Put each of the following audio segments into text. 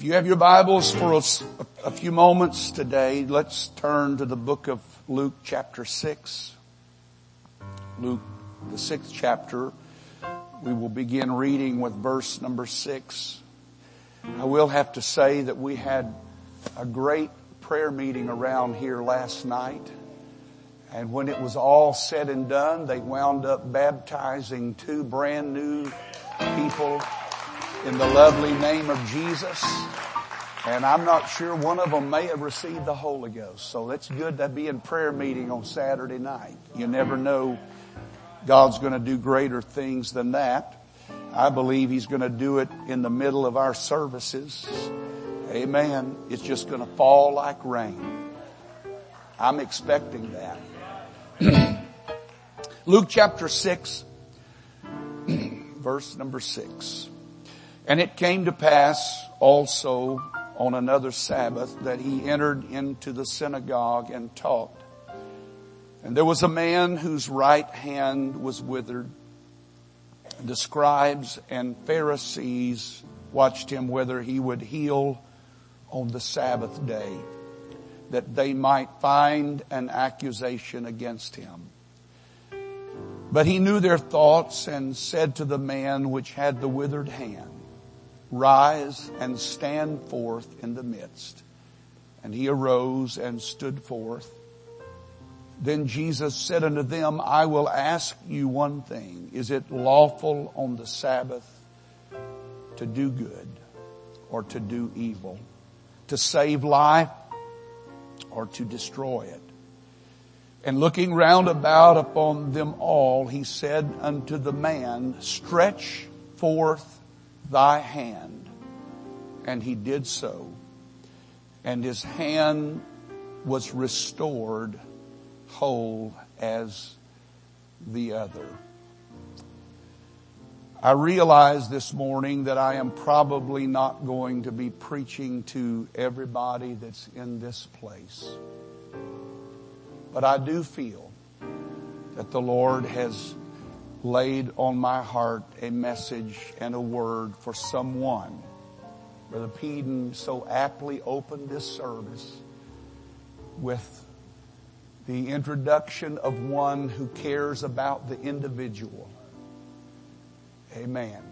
If you have your Bibles for a, a, few moments today, let's turn to the book of Luke chapter 6. Luke, the sixth chapter. We will begin reading with verse number 6. I will have to say that we had a great prayer meeting around here last night. And when it was all said and done, they wound up baptizing two brand new people in the lovely name of Jesus. And I'm not sure one of them may have received the Holy Ghost. So it's good to be in prayer meeting on Saturday night. You never know God's going to do greater things than that. I believe He's going to do it in the middle of our services. Amen. It's just going to fall like rain. I'm expecting that. Luke chapter 6, verse number 6. And it came to pass also on another Sabbath that he entered into the synagogue and taught. And there was a man whose right hand was withered. The scribes and Pharisees watched him whether he would heal on the Sabbath day that they might find an accusation against him. But he knew their thoughts and said to the man which had the withered hand, rise and stand forth in the midst. And he arose and stood forth. Then Jesus said unto them, I will ask you one thing. Is it lawful on the Sabbath to do good or to do evil? To save life or to destroy it? And looking round about upon them all, he said unto the man, stretch forth thy hand. And he did so. And his hand was restored whole as the other. I realize this morning that I am probably not going to be preaching to everybody that's in this place. But I do feel that the Lord has laid on my heart a message and a word for someone. Brother Peden so aptly opened this service with the introduction of one who cares about the individual. Amen.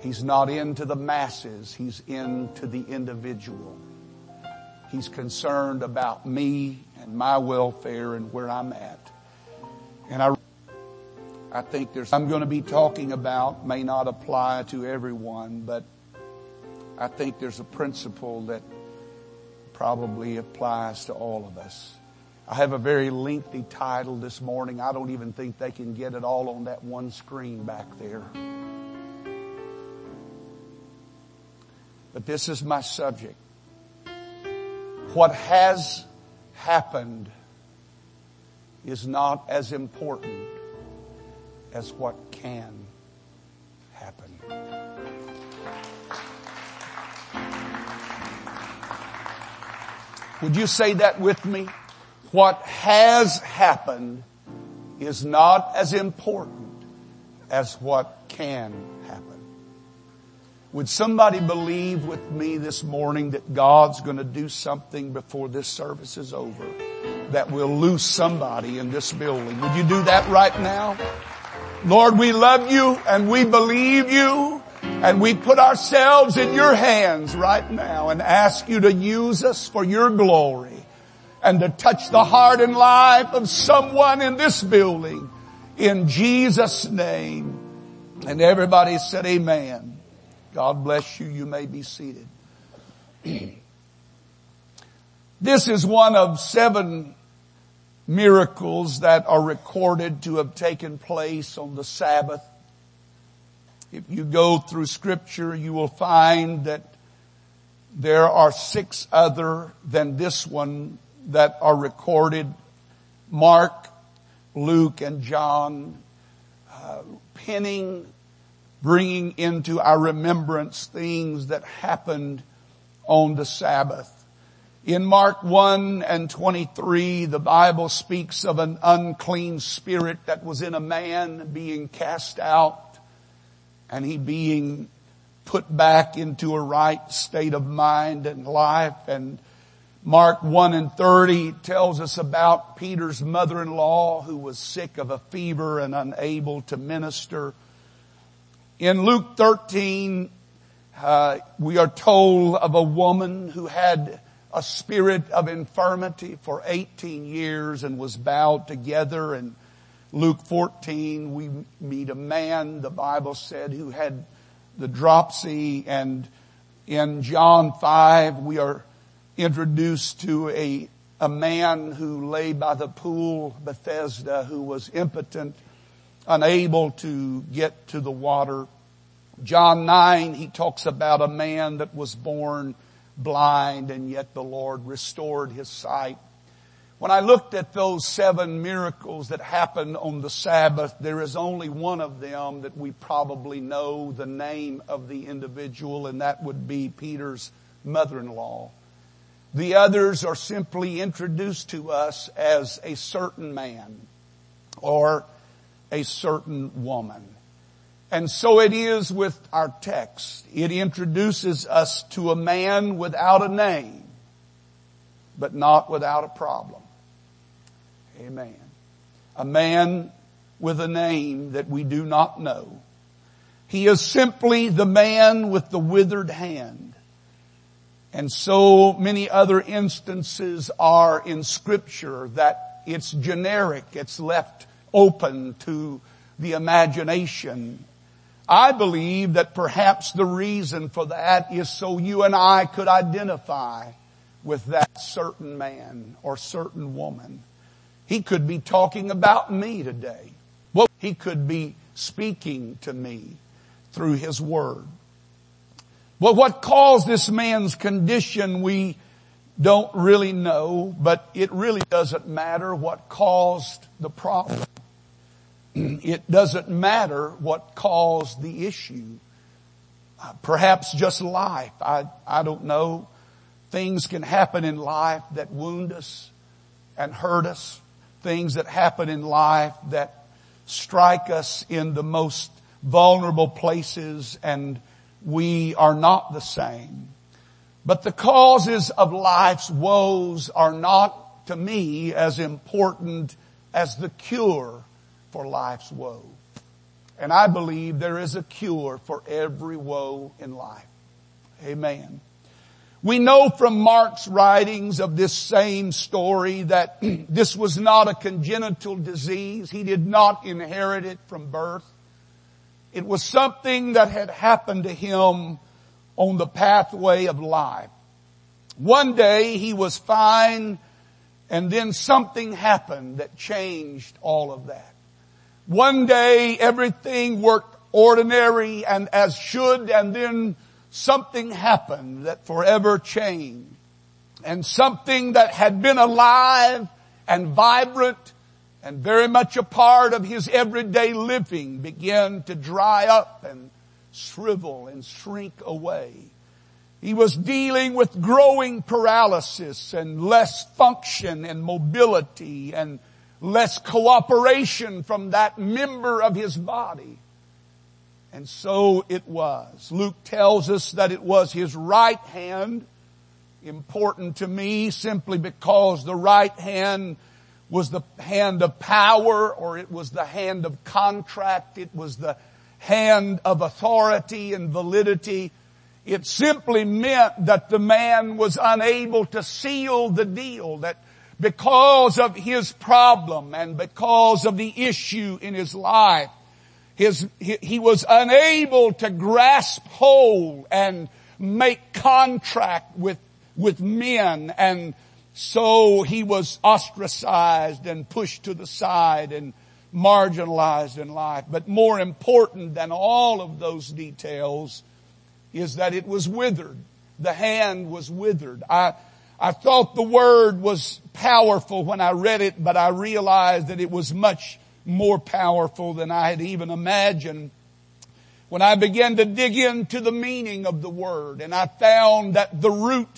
He's not into the masses. He's into the individual. He's concerned about me and my welfare and where I'm at. And I I think there's, I'm going to be talking about may not apply to everyone, but I think there's a principle that probably applies to all of us. I have a very lengthy title this morning. I don't even think they can get it all on that one screen back there. But this is my subject. What has happened is not as important as what can happen. Would you say that with me? What has happened is not as important as what can happen. Would somebody believe with me this morning that God's going to do something before this service is over that will lose somebody in this building? Would you do that right now? Lord, we love you and we believe you and we put ourselves in your hands right now and ask you to use us for your glory and to touch the heart and life of someone in this building in Jesus name. And everybody said amen. God bless you. You may be seated. this is one of seven miracles that are recorded to have taken place on the Sabbath. If you go through scripture, you will find that there are six other than this one that are recorded. Mark, Luke, and John, uh, penning, bringing into our remembrance things that happened on the Sabbath. In Mark 1 and 23, the Bible speaks of an unclean spirit that was in a man being cast out and he being put back into a right state of mind and life. And Mark 1 and 30 tells us about Peter's mother-in-law who was sick of a fever and unable to minister. In Luke 13, uh, we are told of a woman who had a spirit of infirmity for 18 years and was bowed together and Luke 14, we meet a man, the Bible said, who had the dropsy and in John 5 we are introduced to a, a man who lay by the pool Bethesda who was impotent, unable to get to the water. John 9 he talks about a man that was born blind and yet the Lord restored his sight. When I looked at those seven miracles that happened on the Sabbath, there is only one of them that we probably know the name of the individual and that would be Peter's mother-in-law. The others are simply introduced to us as a certain man or a certain woman. And so it is with our text. It introduces us to a man without a name, but not without a problem. Amen. A man with a name that we do not know. He is simply the man with the withered hand. And so many other instances are in scripture that it's generic, it's left open to the imagination. I believe that perhaps the reason for that is so you and I could identify with that certain man or certain woman. He could be talking about me today. Well, he could be speaking to me through his word. Well, what caused this man's condition we don't really know, but it really doesn't matter what caused the problem. It doesn't matter what caused the issue. Uh, perhaps just life. I, I don't know. Things can happen in life that wound us and hurt us things that happen in life that strike us in the most vulnerable places and we are not the same. But the causes of life's woes are not to me as important as the cure for life's woe. And I believe there is a cure for every woe in life. Amen. We know from Mark's writings of this same story that this was not a congenital disease. He did not inherit it from birth. It was something that had happened to him on the pathway of life. One day he was fine and then something happened that changed all of that. One day everything worked ordinary and as should and then something happened that forever changed. And something that had been alive and vibrant and very much a part of his everyday living began to dry up and shrivel and shrink away. He was dealing with growing paralysis and less function and mobility and less cooperation from that member of his body. And so it was. Luke tells us that it was his right hand, important to me simply because the right hand was the hand of power or it was the hand of contract. It was the hand of authority and validity. It simply meant that the man was unable to seal the deal, that because of his problem and because of the issue in his life, his, he, he was unable to grasp hold and make contract with, with men and so he was ostracized and pushed to the side and marginalized in life. But more important than all of those details is that it was withered. The hand was withered. I, I thought the word was powerful when I read it, but I realized that it was much more powerful than I had even imagined. When I began to dig into the meaning of the word and I found that the root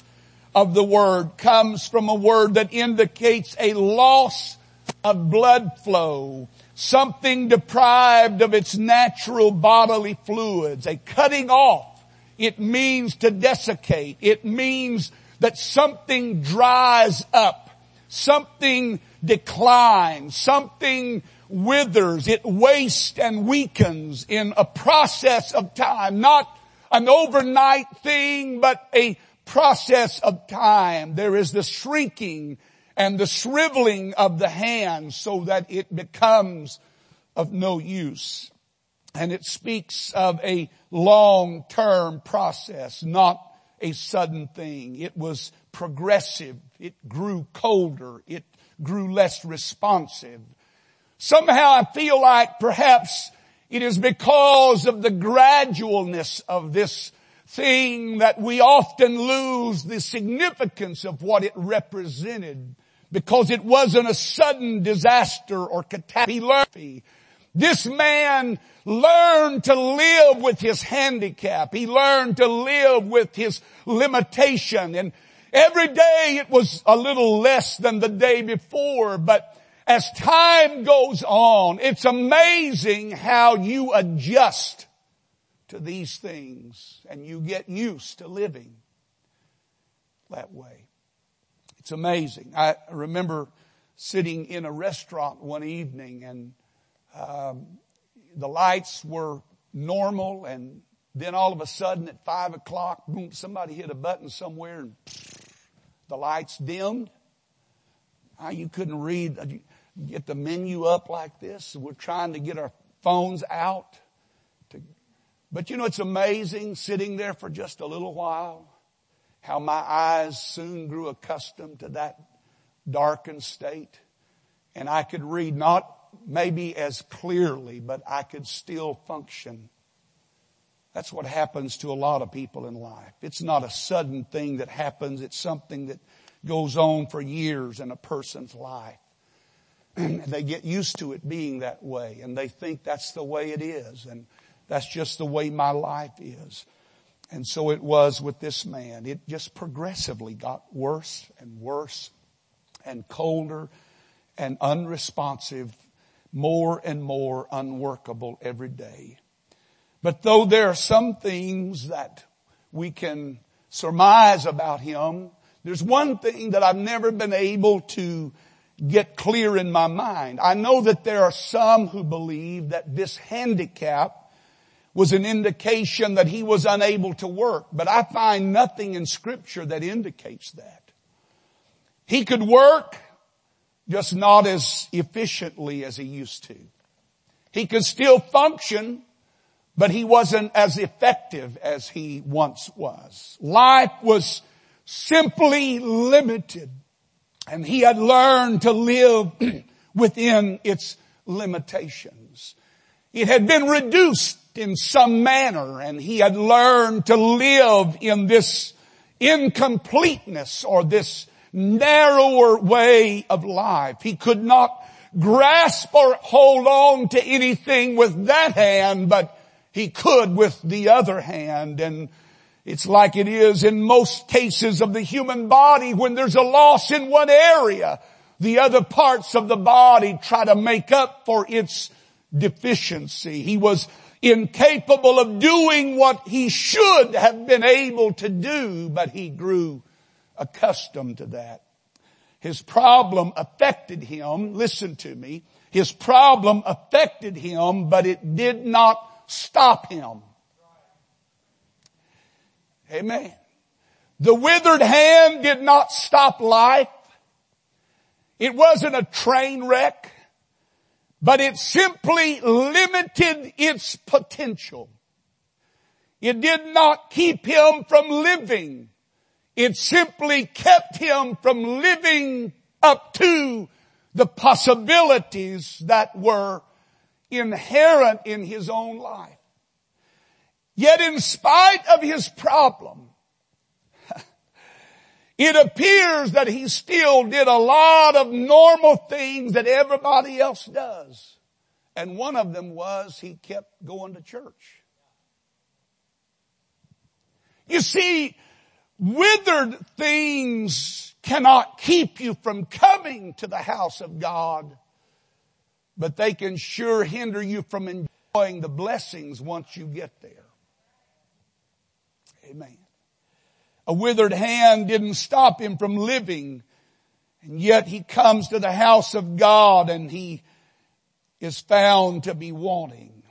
of the word comes from a word that indicates a loss of blood flow, something deprived of its natural bodily fluids, a cutting off It means to desiccate. It means that something dries up. Something declines. Something withers. It wastes and weakens in a process of time. Not an overnight thing, but a process of time. There is the shrinking and the shriveling of the hand so that it becomes of no use. And it speaks of a long-term process, not a sudden thing. It was progressive. It grew colder. It grew less responsive. Somehow I feel like perhaps it is because of the gradualness of this thing that we often lose the significance of what it represented because it wasn't a sudden disaster or catastrophe. This man learned to live with his handicap. He learned to live with his limitation and every day it was a little less than the day before, but as time goes on, it's amazing how you adjust to these things and you get used to living that way. It's amazing. I remember sitting in a restaurant one evening and um, the lights were normal and then all of a sudden at five o'clock, boom, somebody hit a button somewhere and the lights dimmed. Uh, you couldn't read, uh, get the menu up like this. We're trying to get our phones out. But you know, it's amazing sitting there for just a little while, how my eyes soon grew accustomed to that darkened state. And I could read not maybe as clearly, but I could still function. That's what happens to a lot of people in life. It's not a sudden thing that happens. It's something that goes on for years in a person's life. And they get used to it being that way and they think that's the way it is. And that's just the way my life is. And so it was with this man. It just progressively got worse and worse and colder and unresponsive, more and more unworkable every day. But though there are some things that we can surmise about him, there's one thing that I've never been able to get clear in my mind. I know that there are some who believe that this handicap was an indication that he was unable to work, but I find nothing in scripture that indicates that. He could work, just not as efficiently as he used to. He could still function, but he wasn't as effective as he once was. Life was simply limited and he had learned to live within its limitations. It had been reduced in some manner and he had learned to live in this incompleteness or this narrower way of life. He could not grasp or hold on to anything with that hand, but he could with the other hand. And it's like it is in most cases of the human body when there's a loss in one area, the other parts of the body try to make up for its deficiency. He was incapable of doing what he should have been able to do, but he grew accustomed to that. His problem affected him, listen to me, his problem affected him, but it did not stop him. Amen. The withered hand did not stop life. It wasn't a train wreck but it simply limited its potential. It did not keep him from living. It simply kept him from living up to the possibilities that were inherent in his own life. Yet in spite of his problem, it appears that he still did a lot of normal things that everybody else does. And one of them was he kept going to church. You see, withered things cannot keep you from coming to the house of God, but they can sure hinder you from enjoying the blessings once you get there. Amen. A withered hand didn't stop him from living. And yet he comes to the house of God and he is found to be wanting.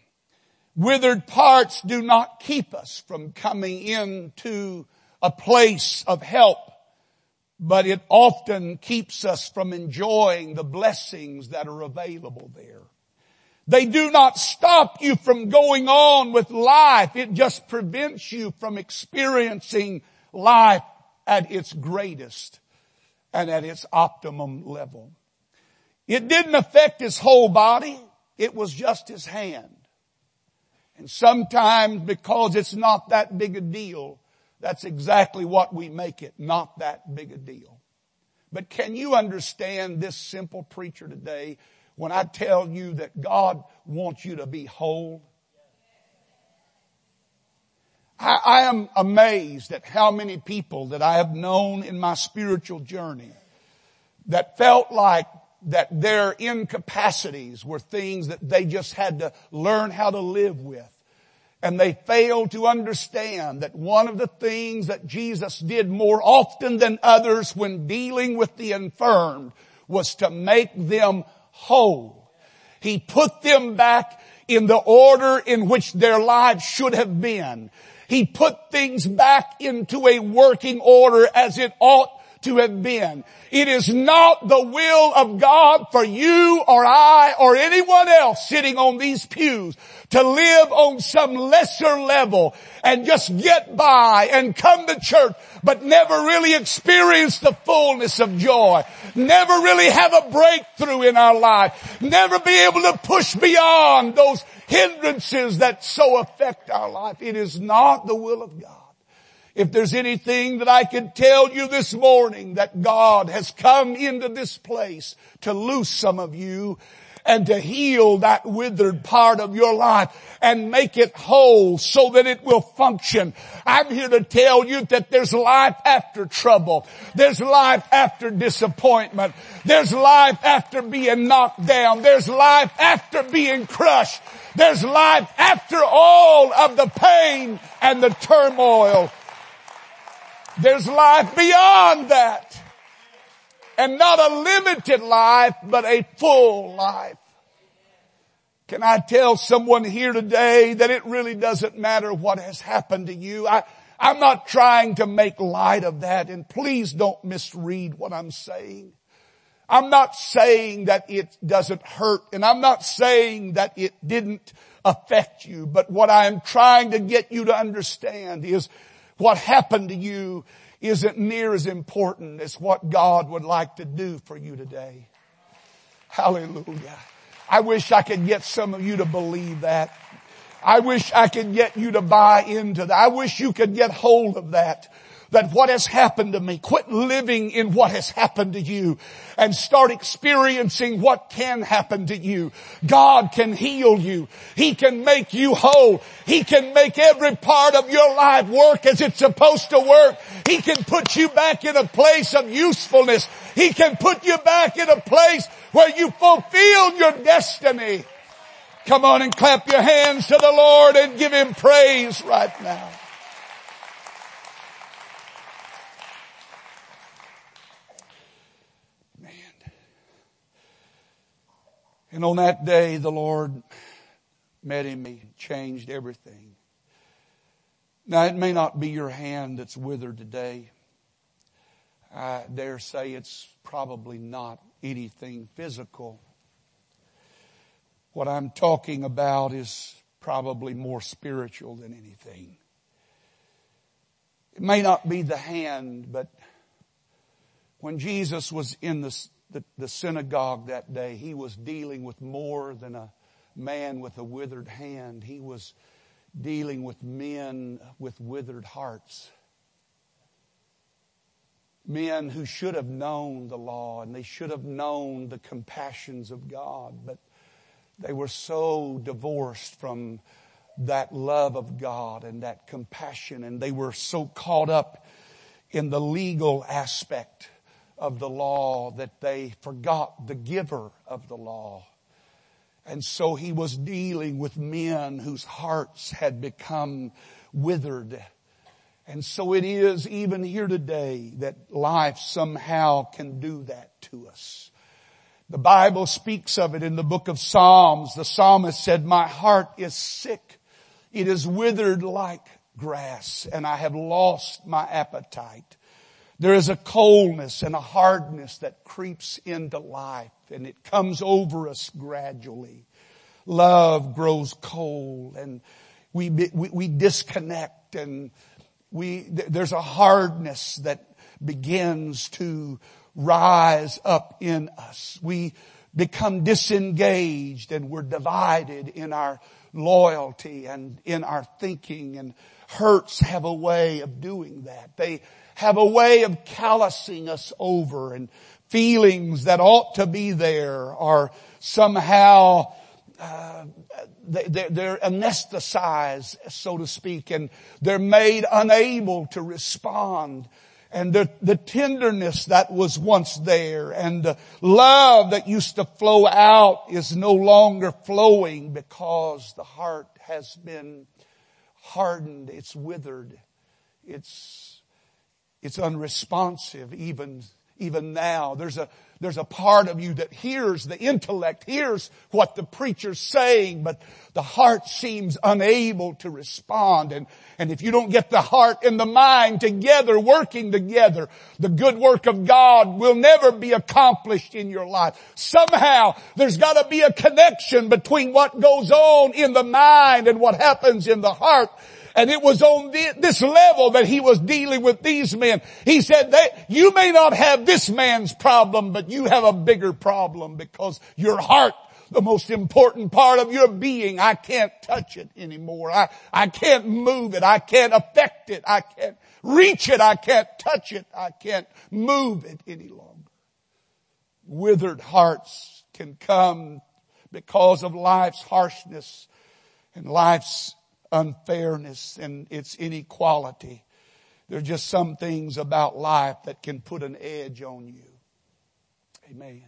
Withered parts do not keep us from coming into a place of help, but it often keeps us from enjoying the blessings that are available there. They do not stop you from going on with life. It just prevents you from experiencing life at its greatest and at its optimum level. It didn't affect his whole body. It was just his hand. And sometimes because it's not that big a deal, that's exactly what we make it, not that big a deal. But can you understand this simple preacher today when I tell you that God wants you to be whole? I, I, am amazed at how many people that I have known in my spiritual journey that felt like that their incapacities were things that they just had to learn how to live with. And they failed to understand that one of the things that Jesus did more often than others when dealing with the infirmed was to make them whole. He put them back in the order in which their lives should have been. He put things back into a working order as it ought to have been. It is not the will of God for you or I or anyone else sitting on these pews to live on some lesser level and just get by and come to church but never really experience the fullness of joy. Never really have a breakthrough in our life. Never be able to push beyond those hindrances that so affect our life. It is not the will of God. If there's anything that I can tell you this morning that God has come into this place to loose some of you and to heal that withered part of your life and make it whole so that it will function. I'm here to tell you that there's life after trouble. There's life after disappointment. There's life after being knocked down. There's life after being crushed. There's life after all of the pain and the turmoil there's life beyond that. And not a limited life, but a full life. Can I tell someone here today that it really doesn't matter what has happened to you? I, I'm not trying to make light of that and please don't misread what I'm saying. I'm not saying that it doesn't hurt and I'm not saying that it didn't affect you, but what I'm trying to get you to understand is what happened to you isn't near as important as what God would like to do for you today. Hallelujah. I wish I could get some of you to believe that. I wish I could get you to buy into that. I wish you could get hold of that that what has happened to me, quit living in what has happened to you and start experiencing what can happen to you. God can heal you. He can make you whole. He can make every part of your life work as it's supposed to work. He can put you back in a place of usefulness. He can put you back in a place where you fulfill your destiny. Come on and clap your hands to the Lord and give Him praise right now. And on that day, the Lord met him. He changed everything. Now it may not be your hand that's withered today. I dare say it's probably not anything physical. What I'm talking about is probably more spiritual than anything. It may not be the hand, but when Jesus was in the the, the synagogue that day, he was dealing with more than a man with a withered hand. He was dealing with men with withered hearts. Men who should have known the law and they should have known the compassions of God, but they were so divorced from that love of God and that compassion and they were so caught up in the legal aspect of the law that they forgot the giver of the law. And so he was dealing with men whose hearts had become withered. And so it is even here today that life somehow can do that to us. The Bible speaks of it in the book of Psalms. The psalmist said, my heart is sick. It is withered like grass and I have lost my appetite. There is a coldness and a hardness that creeps into life and it comes over us gradually. Love grows cold and we, we, we disconnect and we, there's a hardness that begins to rise up in us. We become disengaged and we're divided in our loyalty and in our thinking and hurts have a way of doing that. They have a way of callousing us over and feelings that ought to be there are somehow uh, they, they're anesthetized, so to speak, and they're made unable to respond and the, the tenderness that was once there and the love that used to flow out is no longer flowing because the heart has been hardened. It's withered. It's, it's unresponsive even, even now. There's a, there's a part of you that hears the intellect, hears what the preacher's saying, but the heart seems unable to respond. And, and if you don't get the heart and the mind together, working together, the good work of God will never be accomplished in your life. Somehow there's gotta be a connection between what goes on in the mind and what happens in the heart and it was on this level that he was dealing with these men. He said you may not have this man's problem, but you have a bigger problem because your heart the most important part of your being. I can't touch it anymore. I, I can't move it. I can't affect it. I can't reach it. I can't touch it. I can't move it any longer. Withered hearts can come because of life's harshness and life's unfairness and its inequality. There's just some things about life that can put an edge on you. Amen.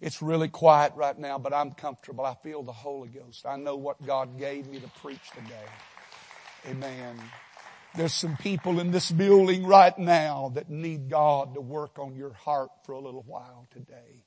It's really quiet right now, but I'm comfortable. I feel the Holy Ghost. I know what God gave me to preach today. Amen. There's some people in this building right now that need God to work on your heart for a little while today.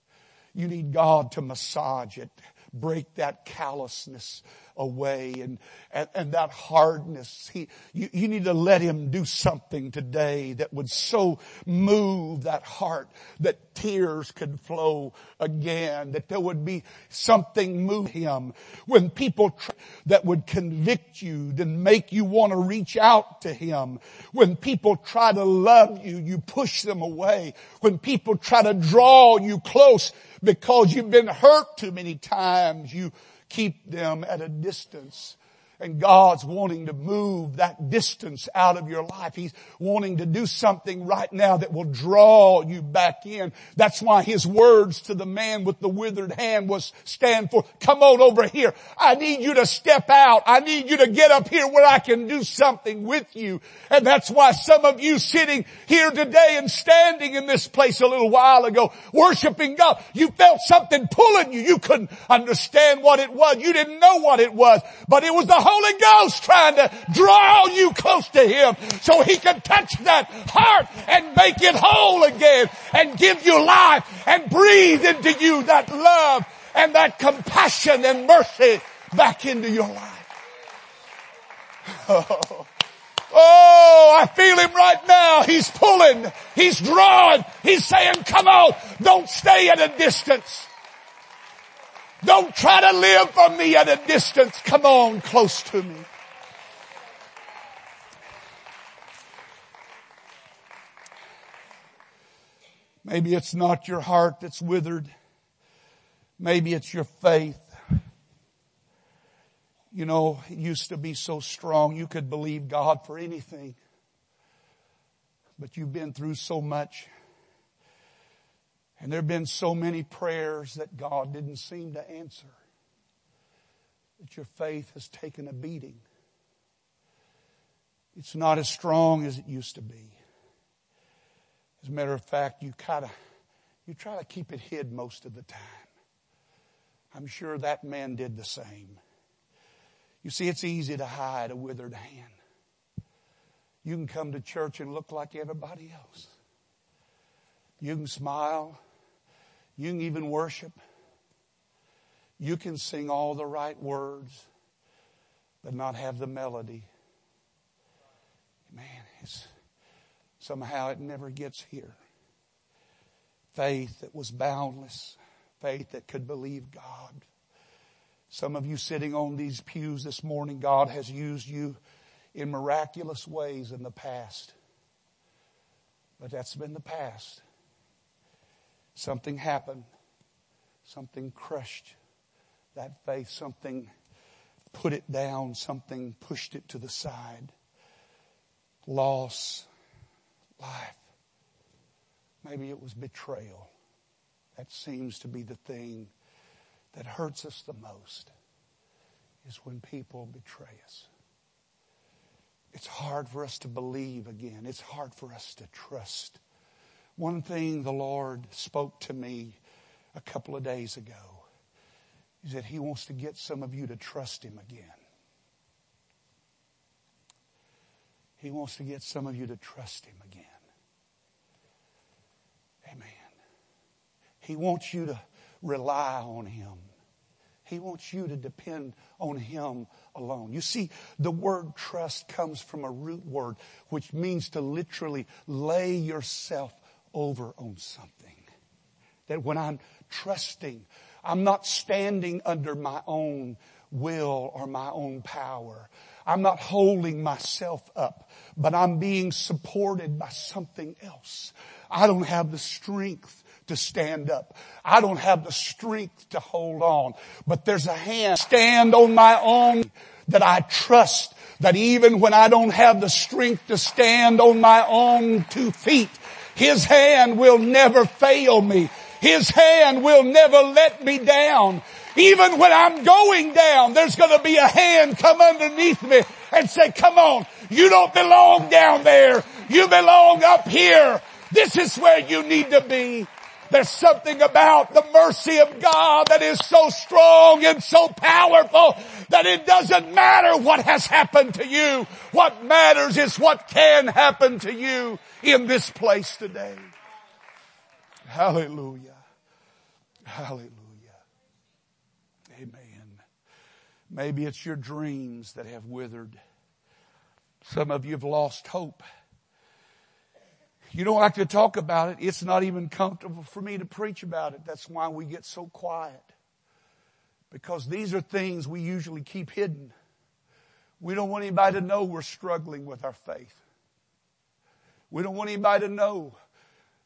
You need God to massage it, break that callousness away and, and, and that hardness. He, you, you need to let him do something today that would so move that heart that tears could flow again, that there would be something move him when people that would convict you and make you want to reach out to him. When people try to love you, you push them away. When people try to draw you close because you've been hurt too many times, you keep them at a distance. And God's wanting to move that distance out of your life. He's wanting to do something right now that will draw you back in. That's why his words to the man with the withered hand was stand for, come on over here. I need you to step out. I need you to get up here where I can do something with you. And that's why some of you sitting here today and standing in this place a little while ago, worshiping God, you felt something pulling you. You couldn't understand what it was. You didn't know what it was, but it was the Holy Ghost trying to draw you close to Him so He can touch that heart and make it whole again and give you life and breathe into you that love and that compassion and mercy back into your life. Oh. Oh, I feel him right now. He's pulling. He's drawing. He's saying, come on, don't stay at a distance. Don't try to live for me at a distance. Come on close to me. Maybe it's not your heart that's withered. Maybe it's your faith. You know, it used to be so strong you could believe God for anything. But you've been through so much. And there have been so many prayers that God didn't seem to answer. That your faith has taken a beating. It's not as strong as it used to be. As a matter of fact, you kind of, you try to keep it hid most of the time. I'm sure that man did the same. You see, it's easy to hide a withered hand. You can come to church and look like everybody else. You can smile. You can even worship. You can sing all the right words, but not have the melody. Man, it's, somehow it never gets here. Faith that was boundless. Faith that could believe God. Some of you sitting on these pews this morning, God has used you in miraculous ways in the past. But that's been the past. Something happened. Something crushed that faith. Something put it down. Something pushed it to the side. Loss. Life. Maybe it was betrayal. That seems to be the thing that hurts us the most is when people betray us. It's hard for us to believe again. It's hard for us to trust. One thing the Lord spoke to me a couple of days ago is that He wants to get some of you to trust Him again. He wants to get some of you to trust Him again. Amen. He wants you to rely on Him. He wants you to depend on Him alone. You see, the word trust comes from a root word, which means to literally lay yourself over on something. That when I'm trusting, I'm not standing under my own will or my own power. I'm not holding myself up, but I'm being supported by something else. I don't have the strength to stand up. I don't have the strength to hold on, but there's a hand stand on my own that I trust that even when I don't have the strength to stand on my own two feet, His hand will never fail me. His hand will never let me down. Even when I'm going down, there's to be a hand come underneath me and say, come on, you don't belong down there. You belong up here. This is where you need to be. There's something about the mercy of God that is so strong and so powerful that it doesn't matter what has happened to you. What matters is what can happen to you in this place today. Hallelujah. Hallelujah. Amen. Maybe it's your dreams that have withered. Some of you have lost hope. You don't like to talk about it. It's not even comfortable for me to preach about it. That's why we get so quiet. Because these are things we usually keep hidden. We don't want anybody to know we're struggling with our faith. We don't want anybody to know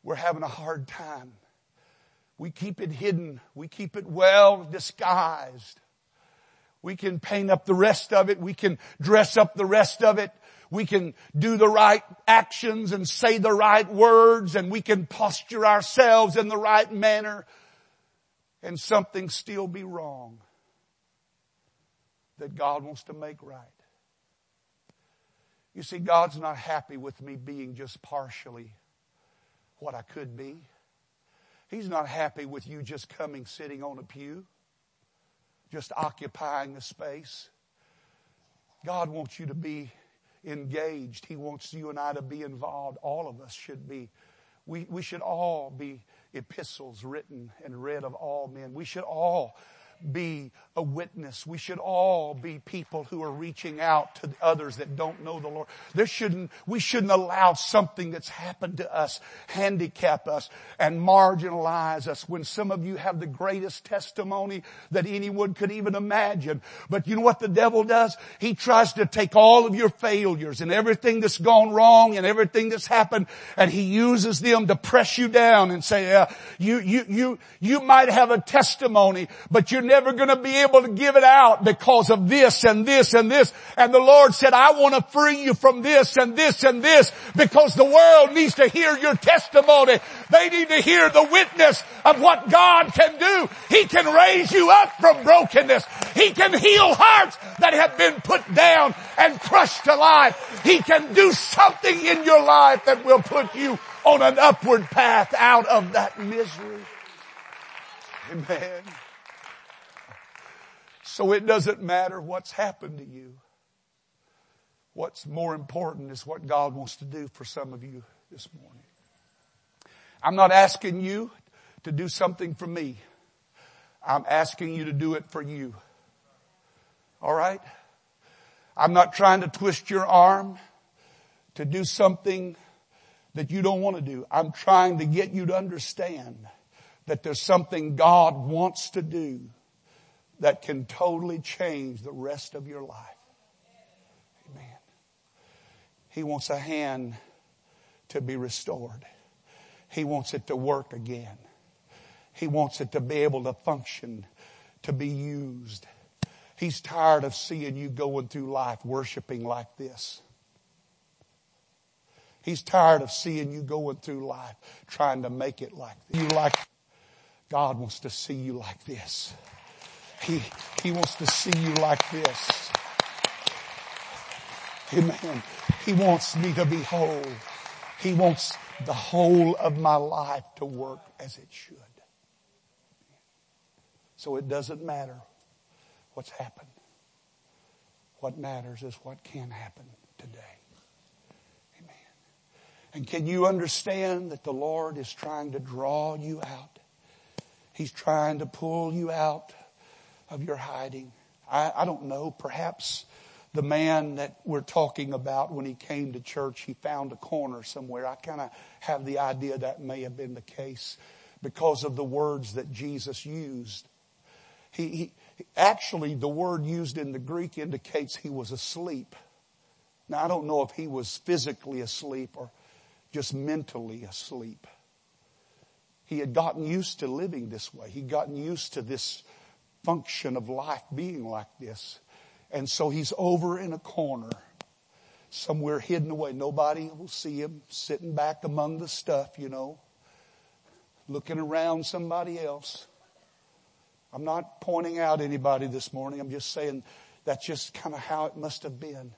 we're having a hard time. We keep it hidden. We keep it well disguised. We can paint up the rest of it. We can dress up the rest of it. We can do the right actions and say the right words and we can posture ourselves in the right manner and something still be wrong that God wants to make right. You see, God's not happy with me being just partially what I could be. He's not happy with you just coming sitting on a pew, just occupying the space. God wants you to be engaged. He wants you and I to be involved. All of us should be. We, we should all be epistles written and read of all men. We should all be a witness. We should all be people who are reaching out to others that don't know the Lord. There shouldn't, we shouldn't allow something that's happened to us handicap us and marginalize us when some of you have the greatest testimony that anyone could even imagine. But you know what the devil does? He tries to take all of your failures and everything that's gone wrong and everything that's happened and he uses them to press you down and say, uh, you, you, you, you might have a testimony, but you're never going to be able to give it out because of this and this and this. And the Lord said, I want to free you from this and this and this because the world needs to hear your testimony. They need to hear the witness of what God can do. He can raise you up from brokenness. He can heal hearts that have been put down and crushed to life. He can do something in your life that will put you on an upward path out of that misery. Amen. So it doesn't matter what's happened to you. What's more important is what God wants to do for some of you this morning. I'm not asking you to do something for me. I'm asking you to do it for you. Alright? I'm not trying to twist your arm to do something that you don't want to do. I'm trying to get you to understand that there's something God wants to do that can totally change the rest of your life. Amen. He wants a hand to be restored. He wants it to work again. He wants it to be able to function, to be used. He's tired of seeing you going through life worshiping like this. He's tired of seeing you going through life trying to make it like this. You like, God wants to see you like this. He, he wants to see you like this. Amen. He wants me to be whole. He wants the whole of my life to work as it should. So it doesn't matter what's happened. What matters is what can happen today. Amen. And can you understand that the Lord is trying to draw you out? He's trying to pull you out of your hiding. I, I don't know, perhaps the man that we're talking about when he came to church, he found a corner somewhere. I kind of have the idea that may have been the case because of the words that Jesus used. He, he, actually, the word used in the Greek indicates he was asleep. Now, I don't know if he was physically asleep or just mentally asleep. He had gotten used to living this way. He'd gotten used to this function of life being like this. And so he's over in a corner, somewhere hidden away. Nobody will see him sitting back among the stuff, you know, looking around somebody else. I'm not pointing out anybody this morning. I'm just saying that's just kind of how it must have been.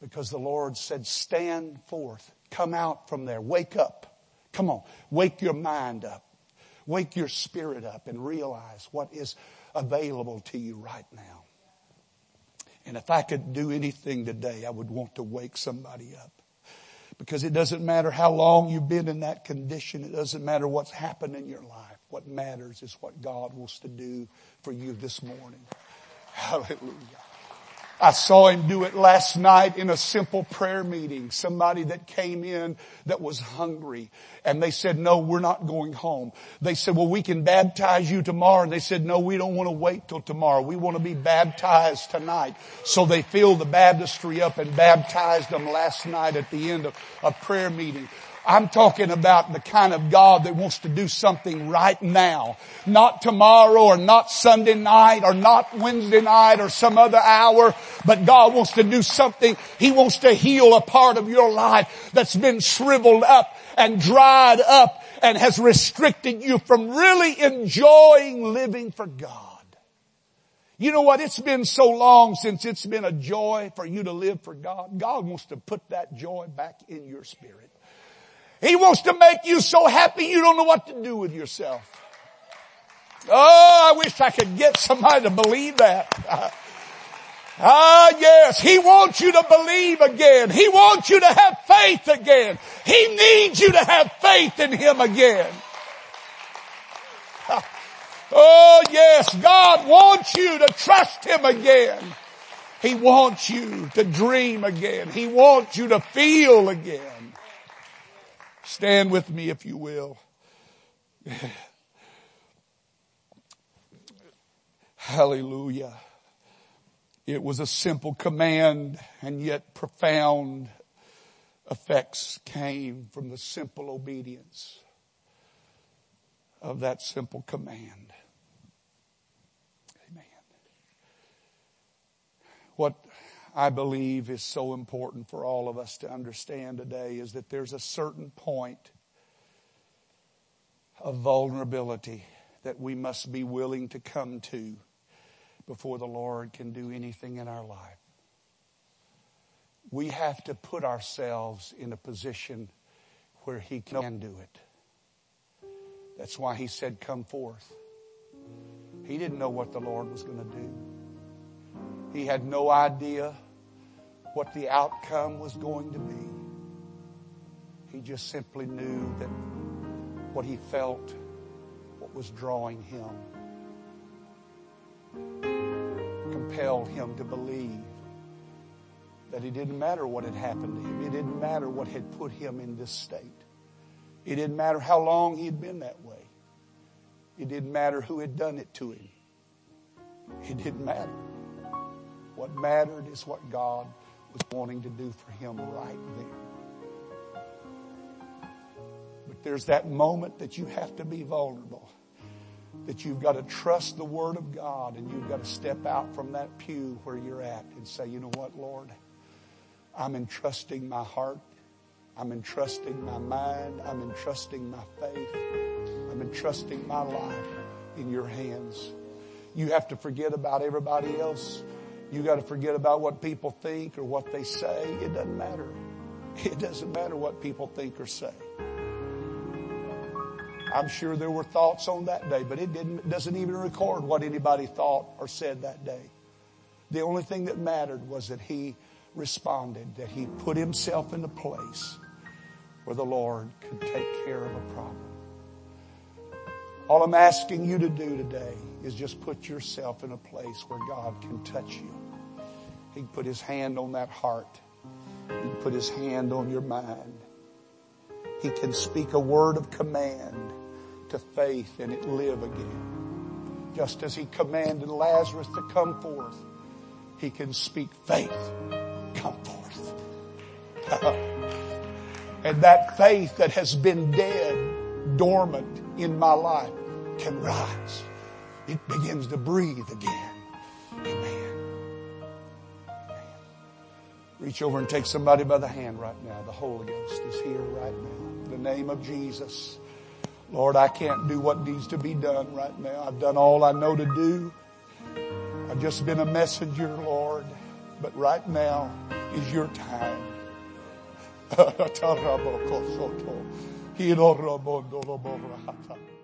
Because the Lord said, stand forth. Come out from there. Wake up. Come on. Wake your mind up. Wake your spirit up and realize what is available to you right now. And if I could do anything today, I would want to wake somebody up. Because it doesn't matter how long you've been in that condition. It doesn't matter what's happened in your life. What matters is what God wants to do for you this morning. Hallelujah. I saw him do it last night in a simple prayer meeting. Somebody that came in that was hungry and they said, no, we're not going home. They said, well, we can baptize you tomorrow. And they said, no, we don't want to wait till tomorrow. We want to be baptized tonight. So they filled the baptistry up and baptized them last night at the end of a prayer meeting. I'm talking about the kind of God that wants to do something right now. Not tomorrow or not Sunday night or not Wednesday night or some other hour, but God wants to do something. He wants to heal a part of your life that's been shriveled up and dried up and has restricted you from really enjoying living for God. You know what? It's been so long since it's been a joy for you to live for God. God wants to put that joy back in your spirit. He wants to make you so happy you don't know what to do with yourself. Oh, I wish I could get somebody to believe that. Ah, yes. He wants you to believe again. He wants you to have faith again. He needs you to have faith in Him again. Oh yes, God wants you to trust Him again. He wants you to dream again. He wants you to feel again. Stand with me if you will. Hallelujah. It was a simple command and yet profound effects came from the simple obedience of that simple command. Amen. What I believe is so important for all of us to understand today is that there's a certain point of vulnerability that we must be willing to come to before the Lord can do anything in our life. We have to put ourselves in a position where He can do it. That's why He said, come forth. He didn't know what the Lord was going to do. He had no idea what the outcome was going to be. He just simply knew that what he felt, what was drawing him, compelled him to believe that it didn't matter what had happened to him. It didn't matter what had put him in this state. It didn't matter how long he had been that way. It didn't matter who had done it to him. It didn't matter. What mattered is what God was wanting to do for him right then. But there's that moment that you have to be vulnerable. That you've got to trust the Word of God and you've got to step out from that pew where you're at and say, you know what, Lord? I'm entrusting my heart. I'm entrusting my mind. I'm entrusting my faith. I'm entrusting my life in your hands. You have to forget about everybody else. You got to forget about what people think or what they say. It doesn't matter. It doesn't matter what people think or say. I'm sure there were thoughts on that day, but it didn't, doesn't even record what anybody thought or said that day. The only thing that mattered was that he responded, that he put himself in a place where the Lord could take care of a problem. All I'm asking you to do today is just put yourself in a place where God can touch you. He can put his hand on that heart. He can put his hand on your mind. He can speak a word of command to faith and it live again. Just as he commanded Lazarus to come forth, he can speak faith, come forth. and that faith that has been dead, dormant in my life can rise. It begins to breathe again. Amen. Amen. Reach over and take somebody by the hand right now. The Holy Ghost is here right now. In the name of Jesus. Lord, I can't do what needs to be done right now. I've done all I know to do. I've just been a messenger, Lord. But right now is your time. Hiro Romondo Loborata.